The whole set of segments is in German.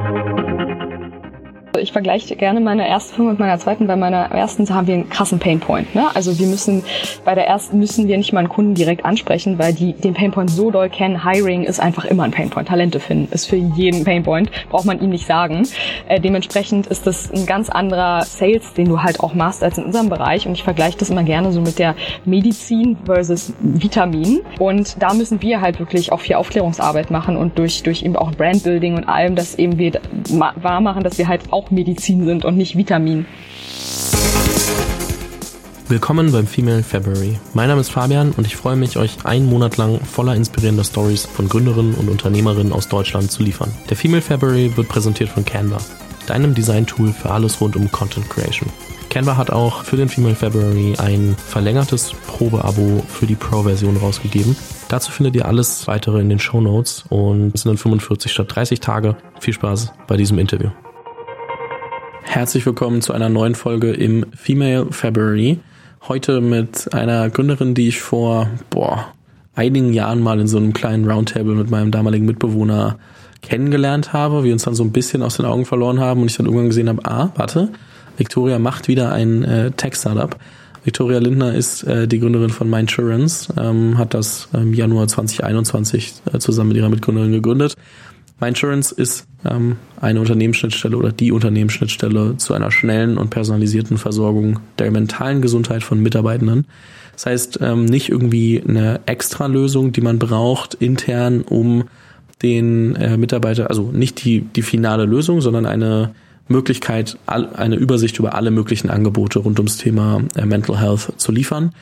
Thank you. Ich vergleiche gerne meine erste Firma mit meiner zweiten. Bei meiner ersten haben wir einen krassen Painpoint. Ne? Also wir müssen bei der ersten müssen wir nicht mal einen Kunden direkt ansprechen, weil die den Painpoint so doll kennen. Hiring ist einfach immer ein Painpoint. Talente finden ist für jeden Painpoint. Braucht man ihm nicht sagen. Äh, dementsprechend ist das ein ganz anderer Sales, den du halt auch machst als in unserem Bereich. Und ich vergleiche das immer gerne so mit der Medizin versus Vitamin. Und da müssen wir halt wirklich auch viel Aufklärungsarbeit machen und durch durch eben auch Brandbuilding und allem, dass eben wir wahr machen, dass wir halt auch auch Medizin sind und nicht Vitamin. Willkommen beim Female February. Mein Name ist Fabian und ich freue mich, euch einen Monat lang voller inspirierender Stories von Gründerinnen und Unternehmerinnen aus Deutschland zu liefern. Der Female February wird präsentiert von Canva, deinem Design-Tool für alles rund um Content Creation. Canva hat auch für den Female February ein verlängertes Probeabo für die Pro-Version rausgegeben. Dazu findet ihr alles weitere in den Show Notes und es sind dann 45 statt 30 Tage. Viel Spaß bei diesem Interview. Herzlich willkommen zu einer neuen Folge im Female February. Heute mit einer Gründerin, die ich vor boah, einigen Jahren mal in so einem kleinen Roundtable mit meinem damaligen Mitbewohner kennengelernt habe, wir uns dann so ein bisschen aus den Augen verloren haben und ich dann irgendwann gesehen habe, ah, warte, Victoria macht wieder ein äh, Tech-Startup. Victoria Lindner ist äh, die Gründerin von Mindsurance, ähm, hat das im Januar 2021 äh, zusammen mit ihrer Mitgründerin gegründet Mindsurance ist ähm, eine Unternehmensschnittstelle oder die Unternehmensschnittstelle zu einer schnellen und personalisierten Versorgung der mentalen Gesundheit von Mitarbeitenden. Das heißt, ähm, nicht irgendwie eine Extra-Lösung, die man braucht intern, um den äh, Mitarbeiter, also nicht die, die finale Lösung, sondern eine Möglichkeit, eine Übersicht über alle möglichen Angebote rund ums Thema äh, Mental Health zu liefern,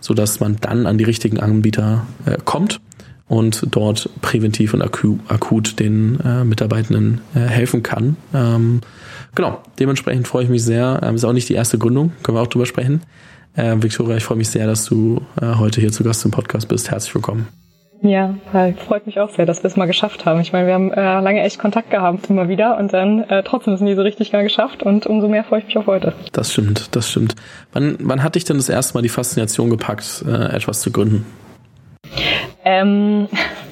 so dass man dann an die richtigen Anbieter äh, kommt und dort präventiv und akut, den äh, Mitarbeitenden äh, helfen kann. Ähm, genau, dementsprechend freue ich mich sehr. Ähm, ist auch nicht die erste Gründung, können wir auch drüber sprechen. Äh, Victoria, ich freue mich sehr, dass du äh, heute hier zu Gast im Podcast bist. Herzlich willkommen. Ja, freut mich auch sehr, dass wir es mal geschafft haben. Ich meine, wir haben äh, lange echt Kontakt gehabt, immer wieder, und dann äh, trotzdem ist es nie so richtig mal geschafft und umso mehr freue ich mich auf heute. Das stimmt, das stimmt. Wann, wann hat dich denn das erste Mal die Faszination gepackt, etwas zu gründen? Ähm,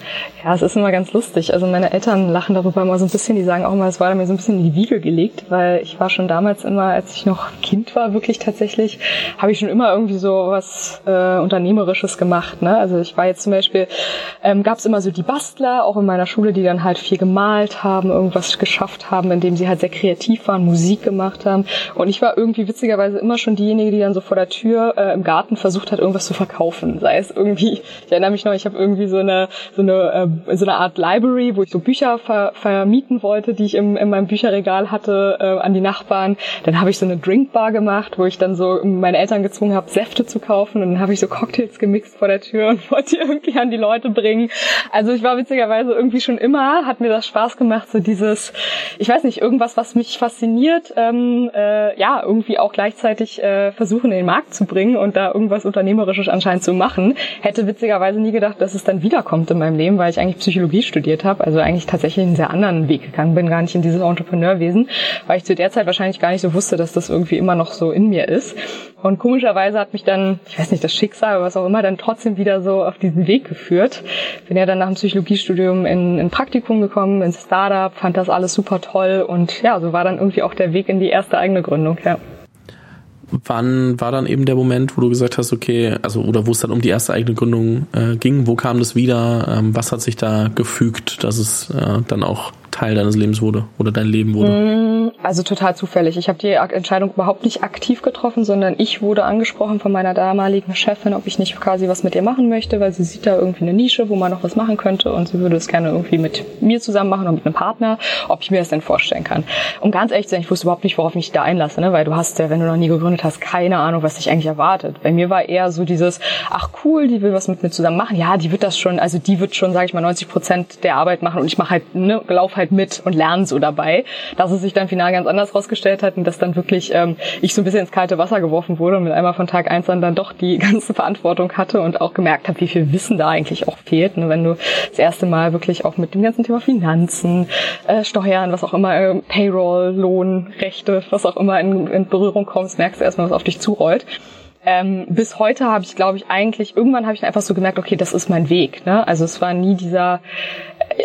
ja, es ist immer ganz lustig. Also meine Eltern lachen darüber immer so ein bisschen. Die sagen auch immer, es war mir so ein bisschen in die Wiege gelegt, weil ich war schon damals immer, als ich noch Kind war, wirklich tatsächlich, habe ich schon immer irgendwie so was äh, Unternehmerisches gemacht. Ne? Also ich war jetzt zum Beispiel, ähm, gab es immer so die Bastler, auch in meiner Schule, die dann halt viel gemalt haben, irgendwas geschafft haben, indem sie halt sehr kreativ waren, Musik gemacht haben. Und ich war irgendwie witzigerweise immer schon diejenige, die dann so vor der Tür äh, im Garten versucht hat, irgendwas zu verkaufen. Sei es irgendwie, ich erinnere mich noch, ich habe irgendwie so eine so eine äh, so eine Art Library, wo ich so Bücher ver vermieten wollte, die ich im, in meinem Bücherregal hatte, äh, an die Nachbarn. Dann habe ich so eine Drinkbar gemacht, wo ich dann so meine Eltern gezwungen habe, Säfte zu kaufen. Und dann habe ich so Cocktails gemixt vor der Tür und wollte die irgendwie an die Leute bringen. Also ich war witzigerweise irgendwie schon immer, hat mir das Spaß gemacht, so dieses, ich weiß nicht, irgendwas, was mich fasziniert, ähm, äh, ja, irgendwie auch gleichzeitig äh, versuchen, in den Markt zu bringen und da irgendwas Unternehmerisches anscheinend zu machen. Hätte witzigerweise nie gedacht, dass es dann wiederkommt in meinem Leben, weil ich eigentlich Psychologie studiert habe, also eigentlich tatsächlich einen sehr anderen Weg gegangen bin, gar nicht in dieses Entrepreneurwesen, weil ich zu der Zeit wahrscheinlich gar nicht so wusste, dass das irgendwie immer noch so in mir ist. Und komischerweise hat mich dann, ich weiß nicht, das Schicksal oder was auch immer, dann trotzdem wieder so auf diesen Weg geführt. Bin ja dann nach dem Psychologiestudium in ein Praktikum gekommen, ins Startup, fand das alles super toll und ja, so war dann irgendwie auch der Weg in die erste eigene Gründung, ja wann war dann eben der Moment, wo du gesagt hast, okay, also oder wo es dann um die erste eigene Gründung äh, ging, wo kam das wieder, ähm, was hat sich da gefügt, dass es äh, dann auch Teil deines Lebens wurde oder dein Leben wurde? Mm, also total zufällig. Ich habe die Entscheidung überhaupt nicht aktiv getroffen, sondern ich wurde angesprochen von meiner damaligen Chefin, ob ich nicht quasi was mit ihr machen möchte, weil sie sieht da irgendwie eine Nische, wo man noch was machen könnte und sie würde es gerne irgendwie mit mir zusammen machen oder mit einem Partner, ob ich mir das denn vorstellen kann. Um ganz ehrlich zu sein, ich wusste überhaupt nicht, worauf ich mich da einlasse, ne? weil du hast ja, wenn du noch nie gegründet hast, keine Ahnung, was dich eigentlich erwartet. Bei mir war eher so dieses, ach cool, die will was mit mir zusammen machen. Ja, die wird das schon, also die wird schon, sage ich mal, 90 Prozent der Arbeit machen und ich mache halt, ne, lauf halt halt mit und lerne so dabei. Dass es sich dann final ganz anders rausgestellt hat und dass dann wirklich ähm, ich so ein bisschen ins kalte Wasser geworfen wurde und mit einmal von Tag eins an dann doch die ganze Verantwortung hatte und auch gemerkt habe, wie viel Wissen da eigentlich auch fehlt. Ne? Wenn du das erste Mal wirklich auch mit dem ganzen Thema Finanzen, äh, Steuern, was auch immer, äh, Payroll, Lohn, Rechte, was auch immer in, in Berührung kommst, merkst du erstmal, was auf dich zurollt. Ähm, bis heute habe ich, glaube ich, eigentlich, irgendwann habe ich einfach so gemerkt, okay, das ist mein Weg. Ne? Also es war nie dieser,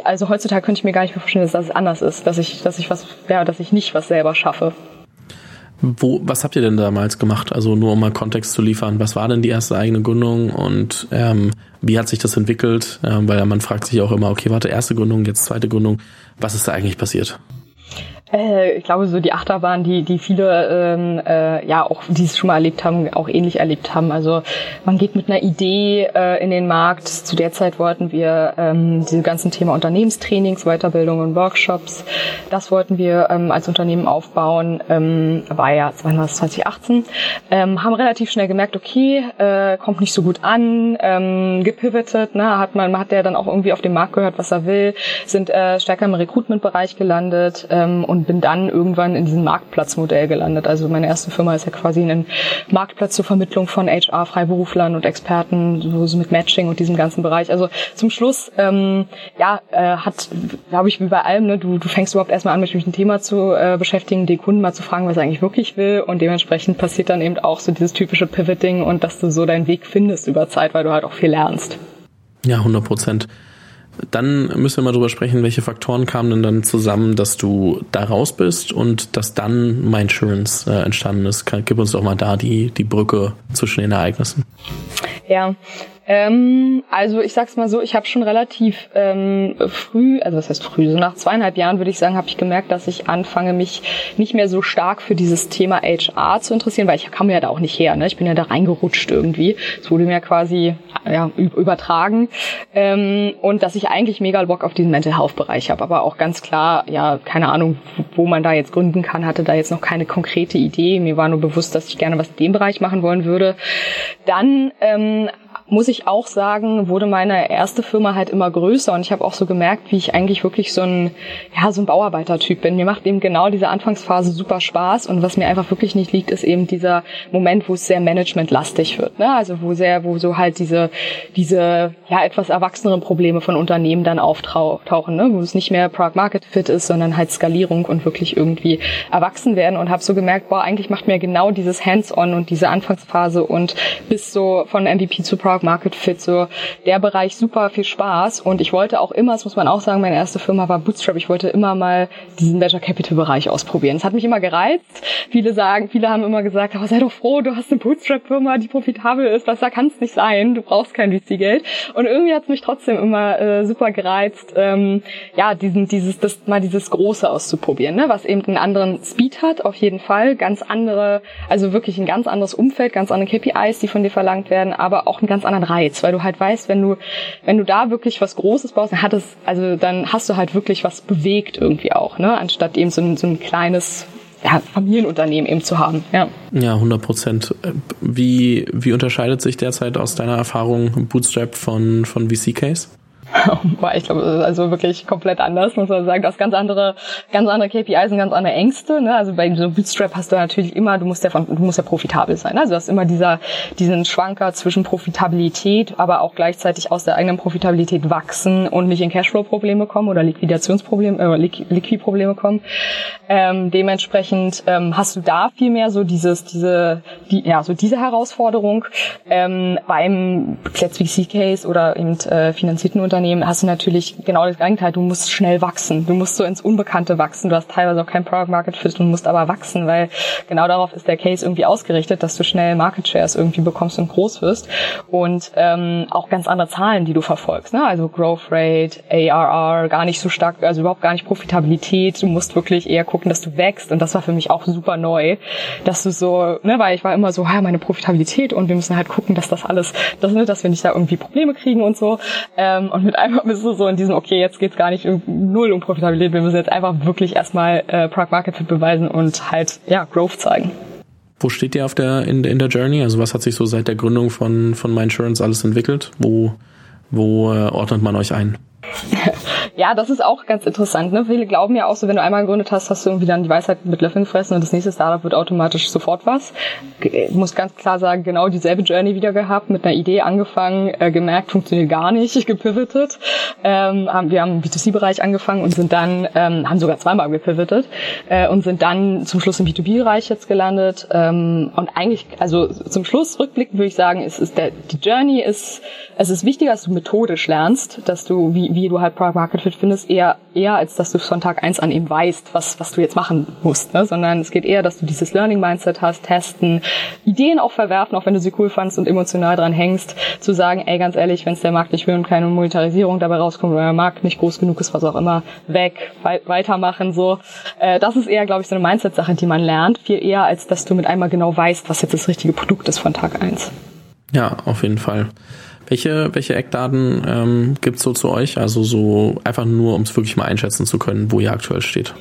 also heutzutage könnte ich mir gar nicht mehr vorstellen, dass das anders ist, dass ich, dass ich was, ja, dass ich nicht was selber schaffe. Wo, was habt ihr denn damals gemacht? Also nur um mal Kontext zu liefern. Was war denn die erste eigene Gründung und ähm, wie hat sich das entwickelt? Ähm, weil man fragt sich auch immer, okay, warte, erste Gründung, jetzt zweite Gründung. Was ist da eigentlich passiert? Äh, ich glaube, so die Achterbahn, die, die viele, ähm, äh, ja, auch die es schon mal erlebt haben, auch ähnlich erlebt haben. Also man geht mit einer Idee äh, in den Markt. Zu der Zeit wollten wir ähm, diese ganzen Thema Unternehmenstrainings, Weiterbildung und Workshops. Das wollten wir ähm, als Unternehmen aufbauen. Ähm, war ja, wann war 2018. Ähm, haben relativ schnell gemerkt, okay, äh, kommt nicht so gut an, ähm, gepivotet, ne, hat man, hat ja dann auch irgendwie auf dem Markt gehört, was er will, sind äh, stärker im Recruitment-Bereich gelandet ähm, und und bin dann irgendwann in diesem Marktplatzmodell gelandet. Also meine erste Firma ist ja quasi ein Marktplatz zur Vermittlung von HR-Freiberuflern und Experten, so mit Matching und diesem ganzen Bereich. Also zum Schluss, ähm, ja, äh, hat, glaube ich, wie bei allem, ne, du, du fängst überhaupt erstmal an, mit einem Thema zu äh, beschäftigen, den Kunden mal zu fragen, was er eigentlich wirklich will und dementsprechend passiert dann eben auch so dieses typische Pivoting und dass du so deinen Weg findest über Zeit, weil du halt auch viel lernst. Ja, 100 Prozent. Dann müssen wir mal drüber sprechen, welche Faktoren kamen denn dann zusammen, dass du da raus bist und dass dann Mindsurance äh, entstanden ist. Gib uns doch mal da die, die Brücke zwischen den Ereignissen. Ja, ähm, also ich sag's mal so, ich habe schon relativ ähm, früh, also was heißt früh, so nach zweieinhalb Jahren würde ich sagen, habe ich gemerkt, dass ich anfange, mich nicht mehr so stark für dieses Thema HR zu interessieren, weil ich kam ja da auch nicht her. Ne? Ich bin ja da reingerutscht irgendwie. Es wurde mir quasi ja, übertragen. Ähm, und dass ich eigentlich mega Bock auf diesen Mental Health Bereich habe, aber auch ganz klar, ja, keine Ahnung, wo man da jetzt gründen kann, hatte da jetzt noch keine konkrete Idee. Mir war nur bewusst, dass ich gerne was in dem Bereich machen wollen würde. Dann ähm, muss ich auch sagen, wurde meine erste Firma halt immer größer und ich habe auch so gemerkt, wie ich eigentlich wirklich so ein, ja, so ein Bauarbeitertyp bin. Mir macht eben genau diese Anfangsphase super Spaß und was mir einfach wirklich nicht liegt, ist eben dieser Moment, wo es sehr managementlastig wird. Ne? Also wo sehr, wo so halt diese, diese ja etwas erwachseneren Probleme von Unternehmen dann auftauchen, ne? wo es nicht mehr Product Market Fit ist, sondern halt Skalierung und wirklich irgendwie erwachsen werden und habe so gemerkt, boah, eigentlich macht mir genau dieses Hands-on und diese Anfangsphase und bis so von MVP zu Product Market Fit, so der Bereich super viel Spaß. Und ich wollte auch immer, das muss man auch sagen, meine erste Firma war Bootstrap, ich wollte immer mal diesen Venture Capital Bereich ausprobieren. Es hat mich immer gereizt. Viele sagen, viele haben immer gesagt, aber sei doch froh, du hast eine Bootstrap Firma, die profitabel ist, da kann es nicht sein, du brauchst kein VC Geld und irgendwie hat es mich trotzdem immer äh, super gereizt, ähm, ja, diesen dieses das mal dieses große auszuprobieren, ne, was eben einen anderen Speed hat auf jeden Fall, ganz andere, also wirklich ein ganz anderes Umfeld, ganz andere KPIs, die von dir verlangt werden, aber auch ein ganz anderen Reiz, weil du halt weißt, wenn du, wenn du da wirklich was Großes baust, dann hat es, also dann hast du halt wirklich was bewegt irgendwie auch, ne, anstatt eben so ein, so ein kleines ja, Familienunternehmen eben zu haben. Ja, ja 100 Prozent. Wie, wie unterscheidet sich derzeit aus deiner Erfahrung Bootstrap von, von VC Case? ich glaube, also wirklich komplett anders, muss man sagen. Du hast ganz andere, ganz andere KPIs und ganz andere Ängste. Ne? Also bei so Bootstrap hast du natürlich immer, du musst ja, von, du musst ja profitabel sein. Ne? Also du hast immer dieser, diesen Schwanker zwischen Profitabilität, aber auch gleichzeitig aus der eigenen Profitabilität wachsen und nicht in Cashflow-Probleme kommen oder Liquidationsprobleme, äh, Liquid-Probleme kommen. Ähm, dementsprechend ähm, hast du da viel so dieses, diese, die, ja, so diese Herausforderung ähm, beim jetzt VC-Case oder eben äh, finanzierten Unternehmen Unternehmen hast du natürlich genau das Gegenteil. Du musst schnell wachsen. Du musst so ins Unbekannte wachsen. Du hast teilweise auch kein Product Market Fit und musst aber wachsen, weil genau darauf ist der Case irgendwie ausgerichtet, dass du schnell Market Shares irgendwie bekommst und groß wirst und ähm, auch ganz andere Zahlen, die du verfolgst. Ne? Also Growth Rate, ARR, gar nicht so stark, also überhaupt gar nicht Profitabilität. Du musst wirklich eher gucken, dass du wächst und das war für mich auch super neu, dass du so, ne, weil ich war immer so, ja, meine Profitabilität und wir müssen halt gucken, dass das alles, das, ne, dass wir nicht da irgendwie Probleme kriegen und so. Ähm, und mit einmal bist du so in diesem, okay, jetzt geht's gar nicht null um Profitabilität, wir müssen jetzt einfach wirklich erstmal äh, Product Market Fit beweisen und halt, ja, Growth zeigen. Wo steht ihr auf der, in, in der Journey? Also was hat sich so seit der Gründung von, von My Insurance alles entwickelt? Wo, wo äh, ordnet man euch ein? Ja, das ist auch ganz interessant. Ne? Viele glauben ja auch so, wenn du einmal gegründet hast, hast du irgendwie dann die Weisheit mit Löffeln gefressen und das nächste Startup wird automatisch sofort was. Ich muss ganz klar sagen, genau dieselbe Journey wieder gehabt, mit einer Idee angefangen, äh, gemerkt, funktioniert gar nicht, gepivotet. Ähm, haben, wir haben im B2C-Bereich angefangen und sind dann, ähm, haben sogar zweimal gepivotet äh, und sind dann zum Schluss im B2B-Bereich jetzt gelandet. Ähm, und eigentlich, also zum Schluss, rückblickend würde ich sagen, ist, ist der, die Journey ist, es ist wichtiger, dass du methodisch lernst, dass du, wie, wie du halt Product Market Fit findest, eher, eher als dass du von Tag eins an eben weißt, was, was du jetzt machen musst, ne? sondern es geht eher, dass du dieses Learning Mindset hast, testen, Ideen auch verwerfen, auch wenn du sie cool fandst und emotional dran hängst, zu sagen, ey, ganz ehrlich, wenn es der Markt nicht will und keine Monetarisierung dabei rauskommt oder der Markt nicht groß genug ist, was auch immer, weg, wei weitermachen, so. Äh, das ist eher, glaube ich, so eine Mindset-Sache, die man lernt, viel eher, als dass du mit einmal genau weißt, was jetzt das richtige Produkt ist von Tag eins. Ja, auf jeden Fall. Welche, welche Eckdaten ähm, gibt so zu euch? Also so einfach nur, um es wirklich mal einschätzen zu können, wo ihr aktuell steht.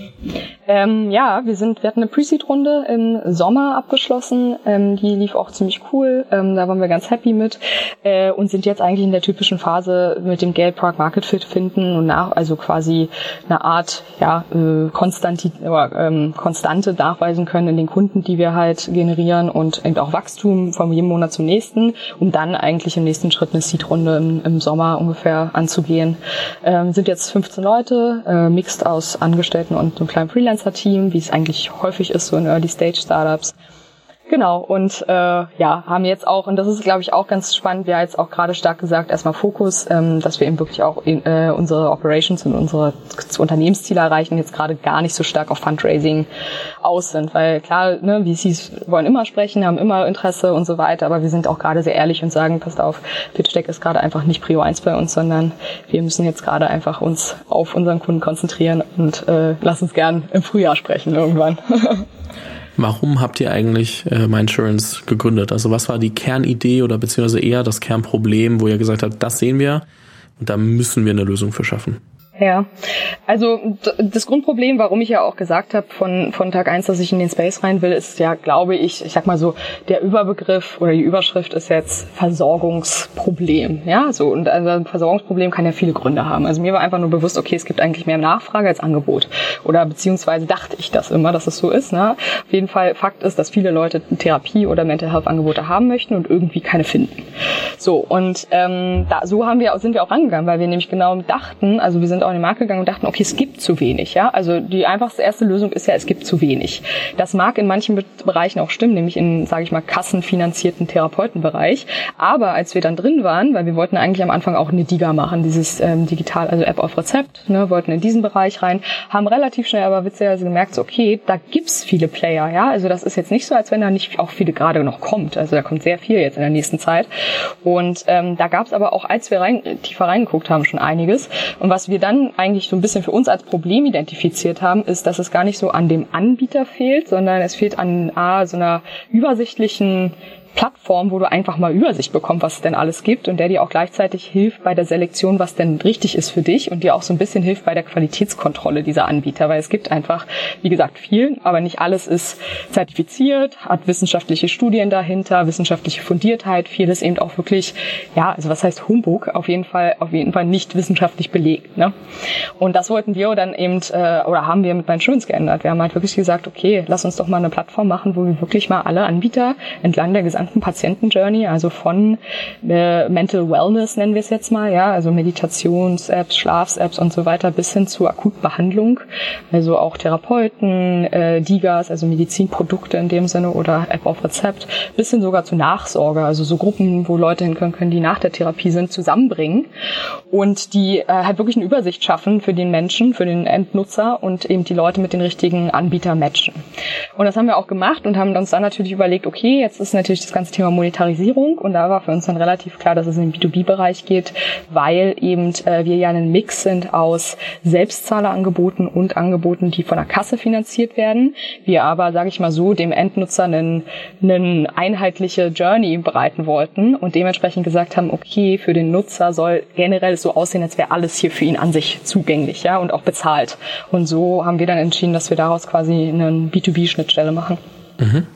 Ähm, ja, wir sind, wir hatten eine Pre-Seed-Runde im Sommer abgeschlossen. Ähm, die lief auch ziemlich cool. Ähm, da waren wir ganz happy mit äh, und sind jetzt eigentlich in der typischen Phase mit dem Geld Product Market Fit finden und nach, also quasi eine Art ja äh, Konstanti ähm, Konstante nachweisen können in den Kunden, die wir halt generieren und eben auch Wachstum von jedem Monat zum nächsten, um dann eigentlich im nächsten Schritt eine Seed-Runde im, im, Sommer ungefähr anzugehen. Ähm, sind jetzt 15 Leute, äh, mixed aus Angestellten und einem kleinen Freelancer-Team, wie es eigentlich häufig ist so in Early-Stage-Startups. Genau, und äh, ja, haben jetzt auch, und das ist, glaube ich, auch ganz spannend, wir haben jetzt auch gerade stark gesagt, erstmal Fokus, ähm, dass wir eben wirklich auch in, äh, unsere Operations und unsere Unternehmensziele erreichen, jetzt gerade gar nicht so stark auf Fundraising aus sind. Weil klar, ne, VCs wollen immer sprechen, haben immer Interesse und so weiter, aber wir sind auch gerade sehr ehrlich und sagen, passt auf, Pitch Deck ist gerade einfach nicht Prio 1 bei uns, sondern wir müssen jetzt gerade einfach uns auf unseren Kunden konzentrieren und äh, lass uns gern im Frühjahr sprechen irgendwann. Warum habt ihr eigentlich äh, MyInsurance gegründet? Also was war die Kernidee oder beziehungsweise eher das Kernproblem, wo ihr gesagt habt, das sehen wir und da müssen wir eine Lösung für schaffen? Ja, also das Grundproblem, warum ich ja auch gesagt habe von, von Tag eins, dass ich in den Space rein will, ist ja, glaube ich, ich sag mal so, der Überbegriff oder die Überschrift ist jetzt Versorgungsproblem. Ja, so und also ein Versorgungsproblem kann ja viele Gründe haben. Also mir war einfach nur bewusst, okay, es gibt eigentlich mehr Nachfrage als Angebot. Oder beziehungsweise dachte ich das immer, dass es so ist. Ne? Auf jeden Fall, Fakt ist, dass viele Leute Therapie oder Mental Health Angebote haben möchten und irgendwie keine finden. So, und ähm, da, so haben wir, sind wir auch rangegangen, weil wir nämlich genau dachten, also wir sind auch in den Markt gegangen und dachten, okay, es gibt zu wenig. Ja, also die einfachste erste Lösung ist ja, es gibt zu wenig. Das mag in manchen Bereichen auch stimmen, nämlich in, sage ich mal, kassenfinanzierten Therapeutenbereich. Aber als wir dann drin waren, weil wir wollten eigentlich am Anfang auch eine DIGA machen, dieses ähm, digital, also App auf Rezept, ne, wollten in diesen Bereich rein, haben relativ schnell aber witzigerweise gemerkt, so, okay, da gibt's viele Player. Ja, also das ist jetzt nicht so, als wenn da nicht auch viele gerade noch kommt. Also da kommt sehr viel jetzt in der nächsten Zeit. Und ähm, da gab's aber auch, als wir rein, tiefer reingeguckt haben, schon einiges. Und was wir dann eigentlich so ein bisschen für uns als Problem identifiziert haben, ist, dass es gar nicht so an dem Anbieter fehlt, sondern es fehlt an A, so einer übersichtlichen Plattform, wo du einfach mal Übersicht bekommst, was es denn alles gibt und der dir auch gleichzeitig hilft bei der Selektion, was denn richtig ist für dich und dir auch so ein bisschen hilft bei der Qualitätskontrolle dieser Anbieter, weil es gibt einfach, wie gesagt, viel, aber nicht alles ist zertifiziert, hat wissenschaftliche Studien dahinter, wissenschaftliche Fundiertheit, vieles eben auch wirklich, ja, also was heißt Humbug, auf jeden Fall, auf jeden Fall nicht wissenschaftlich belegt, ne? Und das wollten wir dann eben, äh, oder haben wir mit meinen Insurance geändert. Wir haben halt wirklich gesagt, okay, lass uns doch mal eine Plattform machen, wo wir wirklich mal alle Anbieter entlang der gesamten gesamten Patientenjourney, also von äh, Mental Wellness nennen wir es jetzt mal, ja, also Meditations-Apps, Schlafs-Apps und so weiter, bis hin zur Akutbehandlung, also auch Therapeuten, äh, Digas, also Medizinprodukte in dem Sinne oder App auf Rezept, bis hin sogar zu Nachsorge, also so Gruppen, wo Leute hin können, die nach der Therapie sind, zusammenbringen und die äh, halt wirklich eine Übersicht schaffen für den Menschen, für den Endnutzer und eben die Leute mit den richtigen Anbietern matchen. Und das haben wir auch gemacht und haben uns dann natürlich überlegt, okay, jetzt ist natürlich das ganze Thema Monetarisierung und da war für uns dann relativ klar, dass es in den B2B-Bereich geht, weil eben äh, wir ja ein Mix sind aus Selbstzahlerangeboten und Angeboten, die von der Kasse finanziert werden. Wir aber, sage ich mal so, dem Endnutzer einen, einen einheitliche Journey bereiten wollten und dementsprechend gesagt haben, okay, für den Nutzer soll generell so aussehen, als wäre alles hier für ihn an sich zugänglich, ja, und auch bezahlt. Und so haben wir dann entschieden, dass wir daraus quasi eine B2B-Schnittstelle machen. Mhm.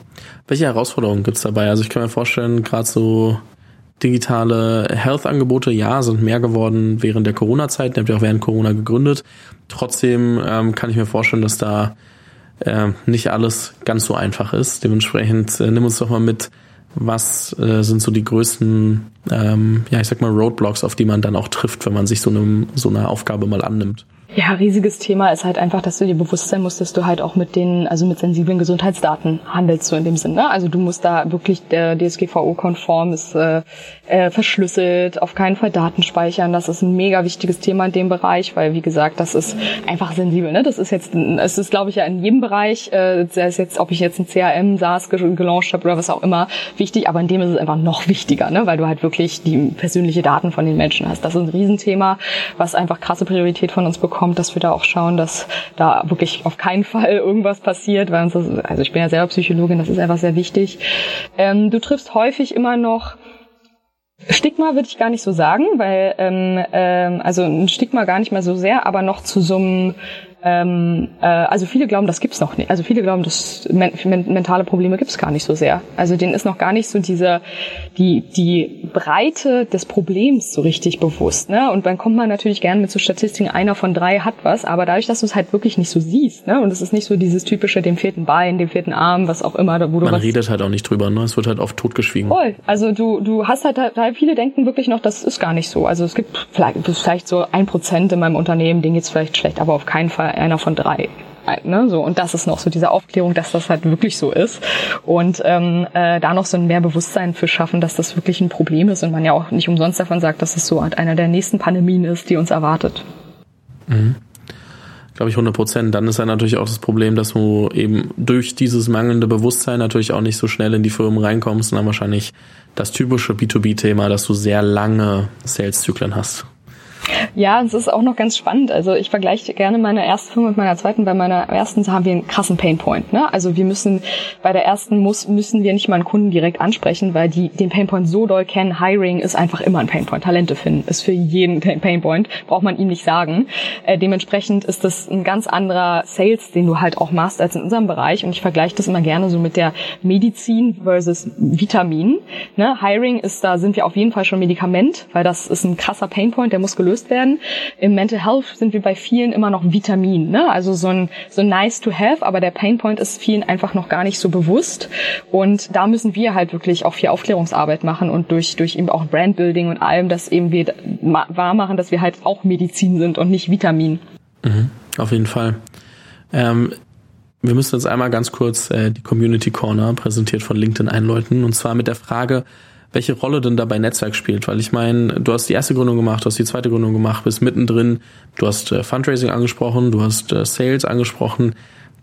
Welche Herausforderungen gibt's dabei? Also ich kann mir vorstellen, gerade so digitale Health-Angebote, ja, sind mehr geworden während der Corona-Zeit. Ja auch während Corona gegründet. Trotzdem ähm, kann ich mir vorstellen, dass da äh, nicht alles ganz so einfach ist. Dementsprechend äh, nimm uns doch mal mit, was äh, sind so die größten, ähm, ja, ich sag mal, Roadblocks, auf die man dann auch trifft, wenn man sich so, einem, so einer Aufgabe mal annimmt? Ja, riesiges Thema ist halt einfach, dass du dir bewusst sein musst, dass du halt auch mit den, also mit sensiblen Gesundheitsdaten handelst, so in dem Sinne. Also du musst da wirklich der DSGVO-konform ist äh, äh, verschlüsselt, auf keinen Fall Daten speichern. Das ist ein mega wichtiges Thema in dem Bereich, weil wie gesagt, das ist einfach sensibel. Ne? Das ist jetzt, es ist glaube ich ja in jedem Bereich, äh, sei es jetzt, ob ich jetzt ein CRM, SaaS gelauncht habe oder was auch immer, wichtig, aber in dem ist es einfach noch wichtiger, ne? weil du halt wirklich die persönliche Daten von den Menschen hast. Das ist ein Riesenthema, was einfach krasse Priorität von uns bekommt kommt, dass wir da auch schauen, dass da wirklich auf keinen Fall irgendwas passiert, weil uns das, also ich bin ja selber Psychologin, das ist einfach sehr wichtig. Ähm, du triffst häufig immer noch Stigma würde ich gar nicht so sagen, weil ähm, ähm, also ein Stigma gar nicht mehr so sehr, aber noch zu so einem ähm, äh, also viele glauben, das gibt's noch nicht. Also viele glauben, dass men mentale Probleme gibt's gar nicht so sehr. Also denen ist noch gar nicht so diese die die Breite des Problems so richtig bewusst. Ne? Und dann kommt man natürlich gerne mit so Statistiken, einer von drei hat was, aber dadurch, dass du es halt wirklich nicht so siehst, ne? und es ist nicht so dieses typische, dem vierten Bein, dem vierten Arm, was auch immer, wo du man redet halt auch nicht drüber, ne? Es wird halt oft totgeschwiegen. Voll. Also du du hast halt, halt viele denken wirklich noch, das ist gar nicht so. Also es gibt vielleicht, vielleicht so ein Prozent in meinem Unternehmen, denen geht's vielleicht schlecht, aber auf keinen Fall einer von drei. Ne, so und das ist noch so diese Aufklärung, dass das halt wirklich so ist und ähm, äh, da noch so ein mehr Bewusstsein für schaffen, dass das wirklich ein Problem ist und man ja auch nicht umsonst davon sagt, dass es so halt einer der nächsten Pandemien ist, die uns erwartet. Mhm. Glaube ich 100 Prozent. Dann ist ja natürlich auch das Problem, dass du eben durch dieses mangelnde Bewusstsein natürlich auch nicht so schnell in die Firmen reinkommst und dann wahrscheinlich das typische B2B-Thema, dass du sehr lange Sales-Zyklen hast. Ja, es ist auch noch ganz spannend. Also ich vergleiche gerne meine erste Firma mit meiner zweiten. Bei meiner ersten haben wir einen krassen Painpoint. Ne? Also wir müssen bei der ersten muss müssen wir nicht mal einen Kunden direkt ansprechen, weil die den Painpoint so doll kennen. Hiring ist einfach immer ein Painpoint. Talente finden ist für jeden Painpoint. Braucht man ihm nicht sagen. Äh, dementsprechend ist das ein ganz anderer Sales, den du halt auch machst als in unserem Bereich. Und ich vergleiche das immer gerne so mit der Medizin versus Vitamin. Ne? Hiring ist da sind wir auf jeden Fall schon Medikament, weil das ist ein krasser Painpoint, der muss gelöst gelöst werden. Im Mental Health sind wir bei vielen immer noch Vitamin, ne? also so ein so nice to have, aber der Painpoint ist vielen einfach noch gar nicht so bewusst und da müssen wir halt wirklich auch viel Aufklärungsarbeit machen und durch durch eben auch Brandbuilding und allem, dass eben wir wahr machen, dass wir halt auch Medizin sind und nicht Vitamin. Mhm, auf jeden Fall. Ähm wir müssen jetzt einmal ganz kurz äh, die Community Corner präsentiert von LinkedIn einläuten und zwar mit der Frage, welche Rolle denn dabei Netzwerk spielt. Weil ich meine, du hast die erste Gründung gemacht, du hast die zweite Gründung gemacht, bist mittendrin, du hast äh, Fundraising angesprochen, du hast äh, Sales angesprochen,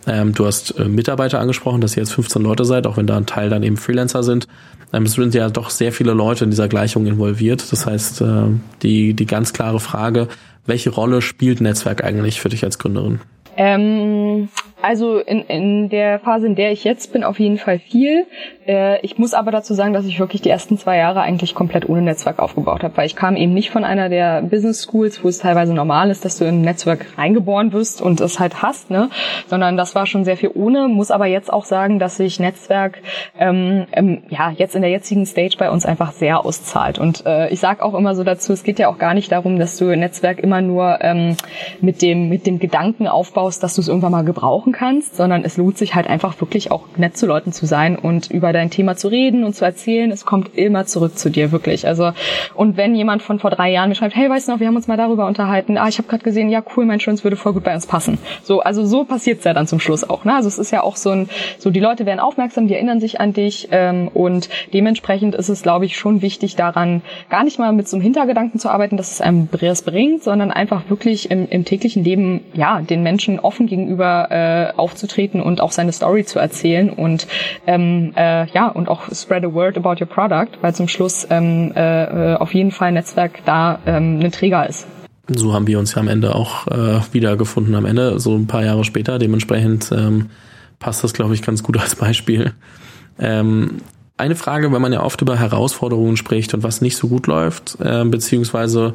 ähm, du hast äh, Mitarbeiter angesprochen, dass ihr jetzt 15 Leute seid, auch wenn da ein Teil dann eben Freelancer sind. Ähm, es sind ja doch sehr viele Leute in dieser Gleichung involviert. Das heißt, äh, die, die ganz klare Frage, welche Rolle spielt Netzwerk eigentlich für dich als Gründerin? Ähm, also in, in der Phase, in der ich jetzt bin, auf jeden Fall viel. Äh, ich muss aber dazu sagen, dass ich wirklich die ersten zwei Jahre eigentlich komplett ohne Netzwerk aufgebaut habe, weil ich kam eben nicht von einer der Business Schools, wo es teilweise normal ist, dass du in ein Netzwerk reingeboren wirst und es halt hast, ne? Sondern das war schon sehr viel ohne. Muss aber jetzt auch sagen, dass sich Netzwerk ähm, ähm, ja jetzt in der jetzigen Stage bei uns einfach sehr auszahlt. Und äh, ich sage auch immer so dazu, es geht ja auch gar nicht darum, dass du Netzwerk immer nur ähm, mit dem mit dem Gedanken aufbaust, dass du es irgendwann mal gebrauchen brauchen kannst, sondern es lohnt sich halt einfach wirklich auch nett zu Leuten zu sein und über dein Thema zu reden und zu erzählen. Es kommt immer zurück zu dir, wirklich. Also und wenn jemand von vor drei Jahren mir schreibt, hey, weißt du noch, wir haben uns mal darüber unterhalten, ah, ich habe gerade gesehen, ja cool, mein Schönz würde voll gut bei uns passen. So, also so passiert's ja dann zum Schluss auch. Ne? Also es ist ja auch so ein, so die Leute werden aufmerksam, die erinnern sich an dich ähm, und dementsprechend ist es, glaube ich, schon wichtig daran, gar nicht mal mit so einem Hintergedanken zu arbeiten, dass es einem Briers bringt, sondern einfach wirklich im, im täglichen Leben ja den Menschen offen gegenüber äh, äh, aufzutreten und auch seine Story zu erzählen und ähm, äh, ja und auch spread a word about your product, weil zum Schluss ähm, äh, auf jeden Fall Netzwerk da ähm, ein Träger ist. So haben wir uns ja am Ende auch äh, wiedergefunden am Ende, so ein paar Jahre später. Dementsprechend ähm, passt das, glaube ich, ganz gut als Beispiel. Ähm, eine Frage, wenn man ja oft über Herausforderungen spricht und was nicht so gut läuft, äh, beziehungsweise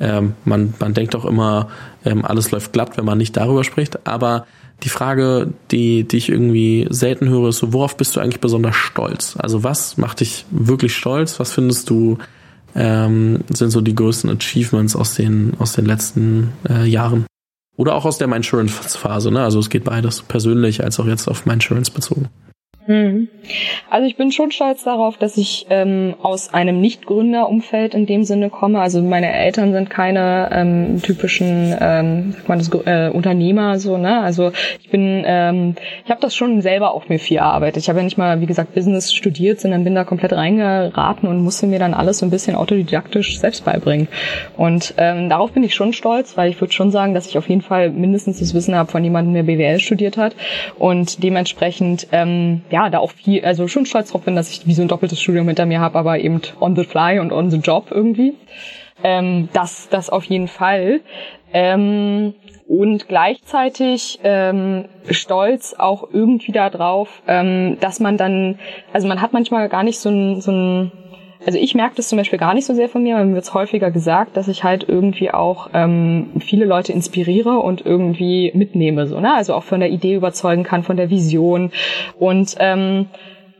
ähm, man, man denkt auch immer, ähm, alles läuft glatt, wenn man nicht darüber spricht. Aber die Frage, die, die ich irgendwie selten höre, ist so, worauf bist du eigentlich besonders stolz? Also was macht dich wirklich stolz? Was findest du ähm, sind so die größten Achievements aus den, aus den letzten äh, Jahren? Oder auch aus der Mindsurance-Phase, ne? Also es geht beides, persönlich als auch jetzt auf Mindsurance bezogen. Hm. Also ich bin schon stolz darauf, dass ich ähm, aus einem Nicht-Gründer-Umfeld in dem Sinne komme. Also meine Eltern sind keine ähm, typischen ähm, man das, äh, Unternehmer so. Ne? Also ich bin, ähm, ich habe das schon selber auch mir viel erarbeitet. Ich habe ja nicht mal, wie gesagt, Business studiert, sondern bin da komplett reingeraten und musste mir dann alles so ein bisschen autodidaktisch selbst beibringen. Und ähm, darauf bin ich schon stolz, weil ich würde schon sagen, dass ich auf jeden Fall mindestens das Wissen habe von jemandem, der BWL studiert hat und dementsprechend ähm, ja, da auch viel, also schon stolz drauf bin, dass ich wie so ein doppeltes Studium hinter mir habe, aber eben on the fly und on the job irgendwie. Ähm, das, das auf jeden Fall. Ähm, und gleichzeitig ähm, stolz auch irgendwie darauf, ähm, dass man dann, also man hat manchmal gar nicht so ein, so ein also ich merke das zum Beispiel gar nicht so sehr von mir, weil mir wird häufiger gesagt, dass ich halt irgendwie auch ähm, viele Leute inspiriere und irgendwie mitnehme, so, ne? Also auch von der Idee überzeugen kann, von der Vision. Und ähm,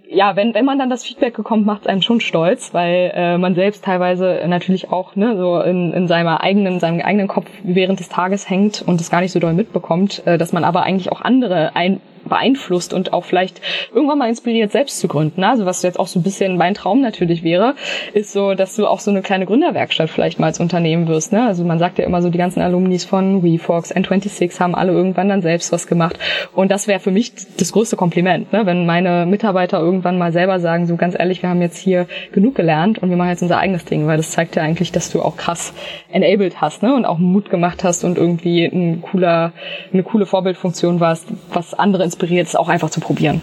ja, wenn, wenn man dann das Feedback bekommt, macht es einen schon stolz, weil äh, man selbst teilweise natürlich auch ne, so in, in seinem eigenen, seinem eigenen Kopf während des Tages hängt und es gar nicht so doll mitbekommt, äh, dass man aber eigentlich auch andere ein, beeinflusst und auch vielleicht irgendwann mal inspiriert, selbst zu gründen. Also was jetzt auch so ein bisschen mein Traum natürlich wäre, ist so, dass du auch so eine kleine Gründerwerkstatt vielleicht mal als Unternehmen wirst. Ne? Also man sagt ja immer so, die ganzen Alumnis von WeFox, N26 haben alle irgendwann dann selbst was gemacht. Und das wäre für mich das größte Kompliment, ne? wenn meine Mitarbeiter irgendwann mal selber sagen, so ganz ehrlich, wir haben jetzt hier genug gelernt und wir machen jetzt unser eigenes Ding, weil das zeigt ja eigentlich, dass du auch krass enabled hast ne? und auch Mut gemacht hast und irgendwie ein cooler, eine coole Vorbildfunktion warst, was andere inspiriert, es auch einfach zu probieren.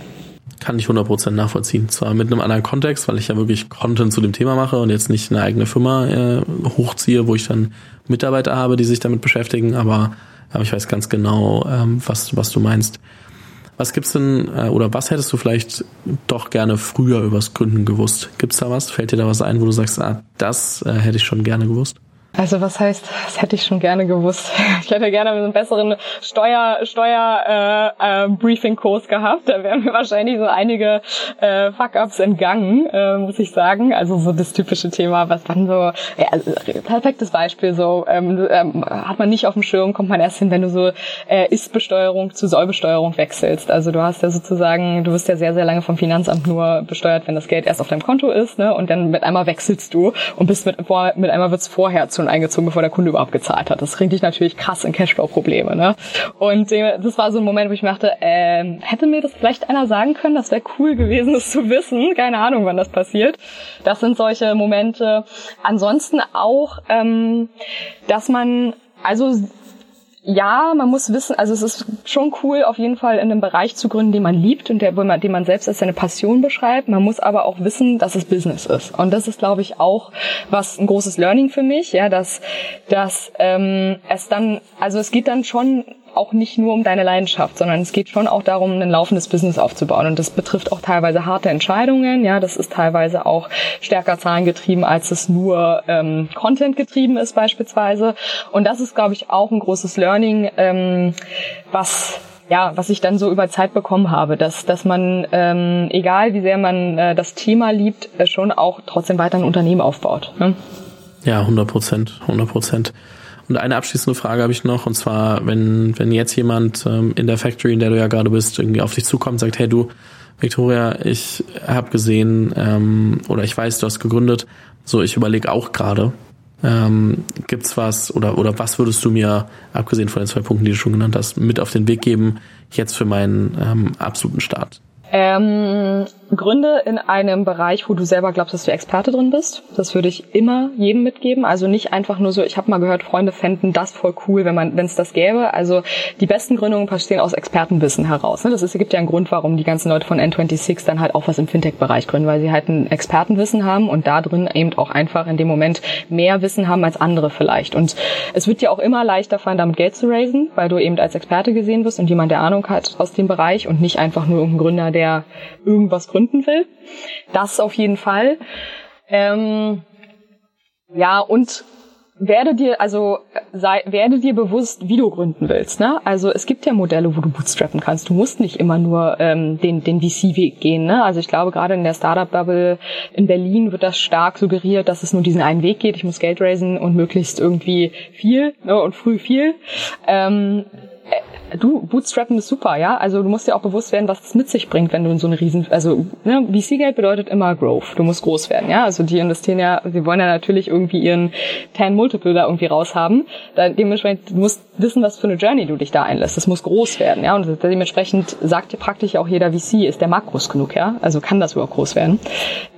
Kann ich 100% nachvollziehen. Zwar mit einem anderen Kontext, weil ich ja wirklich Content zu dem Thema mache und jetzt nicht eine eigene Firma äh, hochziehe, wo ich dann Mitarbeiter habe, die sich damit beschäftigen, aber, aber ich weiß ganz genau, ähm, was, was du meinst. Was gibt's denn, äh, oder was hättest du vielleicht doch gerne früher übers Gründen gewusst? Gibt's da was? Fällt dir da was ein, wo du sagst, ah, das äh, hätte ich schon gerne gewusst? Also was heißt, das hätte ich schon gerne gewusst. Ich hätte gerne einen besseren Steuer Steuer äh, äh, Briefing Kurs gehabt. Da wären mir wahrscheinlich so einige äh, Fuck-ups entgangen, äh, muss ich sagen. Also so das typische Thema, was dann so ja, also, perfektes Beispiel so ähm, ähm, hat man nicht auf dem Schirm, kommt man erst hin, wenn du so äh, Ist-Besteuerung zu Soll-Besteuerung wechselst. Also du hast ja sozusagen, du wirst ja sehr sehr lange vom Finanzamt nur besteuert, wenn das Geld erst auf deinem Konto ist, ne? Und dann mit einmal wechselst du und bist mit mit einmal wird's vorher zu schon eingezogen, bevor der Kunde überhaupt gezahlt hat. Das bringt dich natürlich krass in Cashflow-Probleme. Ne? Und das war so ein Moment, wo ich mir dachte, ähm, hätte mir das vielleicht einer sagen können, das wäre cool gewesen, das zu wissen. Keine Ahnung, wann das passiert. Das sind solche Momente. Ansonsten auch, ähm, dass man also ja, man muss wissen, also es ist schon cool, auf jeden Fall in einem Bereich zu gründen, den man liebt und der, den man selbst als seine Passion beschreibt. Man muss aber auch wissen, dass es Business ist. Und das ist, glaube ich, auch was ein großes Learning für mich, ja, dass, dass ähm, es dann, also es geht dann schon auch nicht nur um deine Leidenschaft, sondern es geht schon auch darum, ein laufendes Business aufzubauen. Und das betrifft auch teilweise harte Entscheidungen. Ja, das ist teilweise auch stärker zahlengetrieben, als es nur ähm, Content getrieben ist beispielsweise. Und das ist, glaube ich, auch ein großes Learning, ähm, was ja, was ich dann so über Zeit bekommen habe, dass, dass man, ähm, egal wie sehr man äh, das Thema liebt, äh, schon auch trotzdem weiter ein Unternehmen aufbaut. Ne? Ja, 100 Prozent, 100 Prozent. Und eine abschließende Frage habe ich noch, und zwar, wenn, wenn jetzt jemand ähm, in der Factory, in der du ja gerade bist, irgendwie auf dich zukommt und sagt, hey du, Victoria, ich habe gesehen ähm, oder ich weiß, du hast gegründet, so ich überlege auch gerade, ähm, gibt's was oder oder was würdest du mir, abgesehen von den zwei Punkten, die du schon genannt hast, mit auf den Weg geben, jetzt für meinen ähm, absoluten Start? Ähm, Gründe in einem Bereich, wo du selber glaubst, dass du Experte drin bist. Das würde ich immer jedem mitgeben. Also nicht einfach nur so, ich habe mal gehört, Freunde fänden das voll cool, wenn man, wenn es das gäbe. Also die besten Gründungen passieren aus Expertenwissen heraus. Ne? Das ist, gibt ja einen Grund, warum die ganzen Leute von N26 dann halt auch was im Fintech-Bereich gründen, weil sie halt ein Expertenwissen haben und da drin eben auch einfach in dem Moment mehr Wissen haben als andere vielleicht. Und es wird dir auch immer leichter fallen, damit Geld zu raisen, weil du eben als Experte gesehen wirst und jemand, der Ahnung hat aus dem Bereich und nicht einfach nur irgendein Gründer, der irgendwas gründet gründen will. Das auf jeden Fall. Ähm, ja, und werde dir, also sei, werde dir bewusst, wie du gründen willst. Ne? Also es gibt ja Modelle, wo du bootstrappen kannst. Du musst nicht immer nur ähm, den, den VC-Weg gehen. Ne? Also ich glaube, gerade in der Startup-Bubble in Berlin wird das stark suggeriert, dass es nur diesen einen Weg geht. Ich muss Geld raisen und möglichst irgendwie viel ne? und früh viel. Ähm, du, Bootstrappen ist super, ja. Also du musst dir auch bewusst werden, was es mit sich bringt, wenn du in so eine riesen, also ne, VC-Geld bedeutet immer Growth. Du musst groß werden, ja. Also die investieren ja, sie wollen ja natürlich irgendwie ihren 10 Multiple da irgendwie raushaben. Da, dementsprechend, du musst wissen, was für eine Journey du dich da einlässt. Das muss groß werden, ja. Und dementsprechend sagt dir praktisch auch jeder VC, ist der Markt groß genug, ja. Also kann das überhaupt groß werden.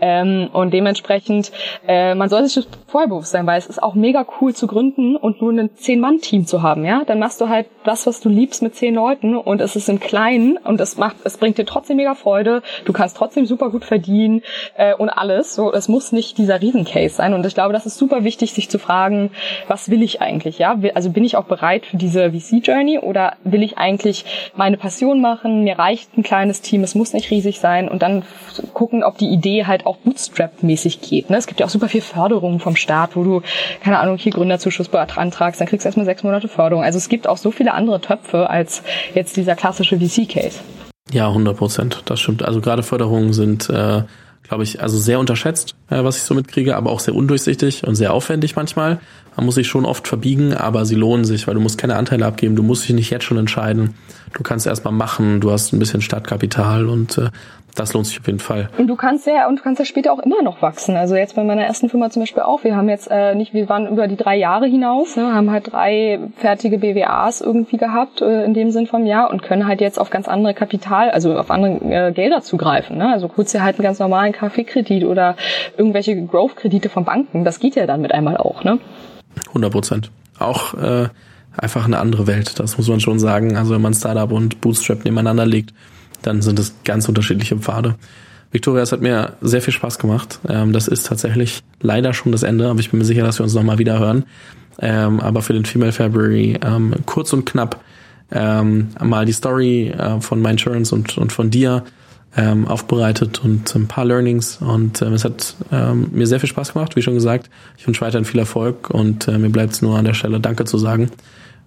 Ähm, und dementsprechend, äh, man soll sich das vorher bewusst sein, weil es ist auch mega cool zu gründen und nur ein 10-Mann-Team zu haben, ja. Dann machst du halt das, was du liebst mit zehn Leuten und es ist im Kleinen und es macht, es bringt dir trotzdem mega Freude. Du kannst trotzdem super gut verdienen äh, und alles. So, es muss nicht dieser Riesencase sein. Und ich glaube, das ist super wichtig, sich zu fragen, was will ich eigentlich? Ja, also bin ich auch bereit für diese VC-Journey oder will ich eigentlich meine Passion machen? Mir reicht ein kleines Team, es muss nicht riesig sein und dann gucken, ob die Idee halt auch Bootstrap-mäßig geht. Ne? Es gibt ja auch super viel Förderung vom Staat, wo du keine Ahnung hier Gründerzuschuss beantragst, dann kriegst du erstmal sechs Monate Förderung. Also es gibt auch so viele andere Töpfe als jetzt dieser klassische VC-Case. Ja, 100 Prozent. Das stimmt. Also gerade Förderungen sind, äh, glaube ich, also sehr unterschätzt, äh, was ich so mitkriege, aber auch sehr undurchsichtig und sehr aufwendig manchmal. Man muss sich schon oft verbiegen, aber sie lohnen sich, weil du musst keine Anteile abgeben, du musst dich nicht jetzt schon entscheiden. Du kannst erstmal machen, du hast ein bisschen Startkapital und äh, das lohnt sich auf jeden Fall. Und du kannst ja und du kannst ja später auch immer noch wachsen. Also jetzt bei meiner ersten Firma zum Beispiel auch. Wir haben jetzt äh, nicht, wir waren über die drei Jahre hinaus, ne, haben halt drei fertige BWAs irgendwie gehabt äh, in dem Sinn vom Jahr und können halt jetzt auf ganz andere Kapital, also auf andere äh, Gelder zugreifen. Ne? Also kurz ja halt einen ganz normalen Kaffeekredit oder irgendwelche Growth-Kredite von Banken. Das geht ja dann mit einmal auch. Ne? 100 Prozent. Auch äh, einfach eine andere Welt. Das muss man schon sagen. Also wenn man Startup und Bootstrap nebeneinander legt dann sind es ganz unterschiedliche Pfade. Victoria, es hat mir sehr viel Spaß gemacht. Ähm, das ist tatsächlich leider schon das Ende, aber ich bin mir sicher, dass wir uns nochmal wieder hören. Ähm, aber für den Female February ähm, kurz und knapp mal die Story äh, von Mindsurance und, und von dir aufbereitet und ein paar Learnings. Und es hat mir sehr viel Spaß gemacht, wie schon gesagt. Ich wünsche weiterhin viel Erfolg und äh, mir bleibt es nur an der Stelle Danke zu sagen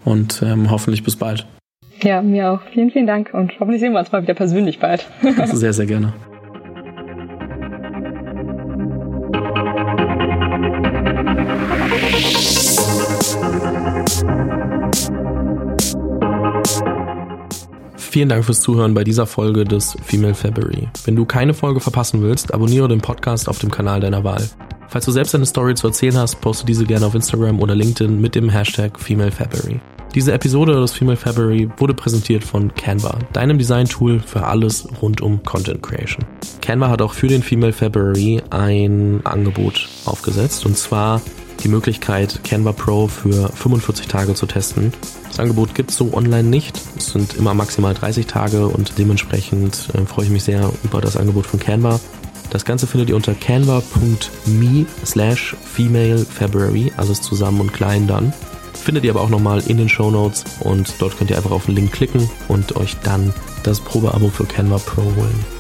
und hoffentlich bis bald. Ja, mir auch. Vielen, vielen Dank und hoffentlich sehen wir uns mal wieder persönlich bald. sehr, sehr gerne. Vielen Dank fürs Zuhören bei dieser Folge des Female February. Wenn du keine Folge verpassen willst, abonniere den Podcast auf dem Kanal deiner Wahl. Falls du selbst eine Story zu erzählen hast, poste diese gerne auf Instagram oder LinkedIn mit dem Hashtag Female February. Diese Episode des Female February wurde präsentiert von Canva, deinem Design-Tool für alles rund um Content Creation. Canva hat auch für den Female February ein Angebot aufgesetzt und zwar die Möglichkeit, Canva Pro für 45 Tage zu testen. Das Angebot gibt es so online nicht. Es sind immer maximal 30 Tage und dementsprechend äh, freue ich mich sehr über das Angebot von Canva. Das Ganze findet ihr unter canva.me slash female February, alles zusammen und klein dann. Findet ihr aber auch nochmal in den Show Notes und dort könnt ihr einfach auf den Link klicken und euch dann das Probeabo für Canva Pro holen.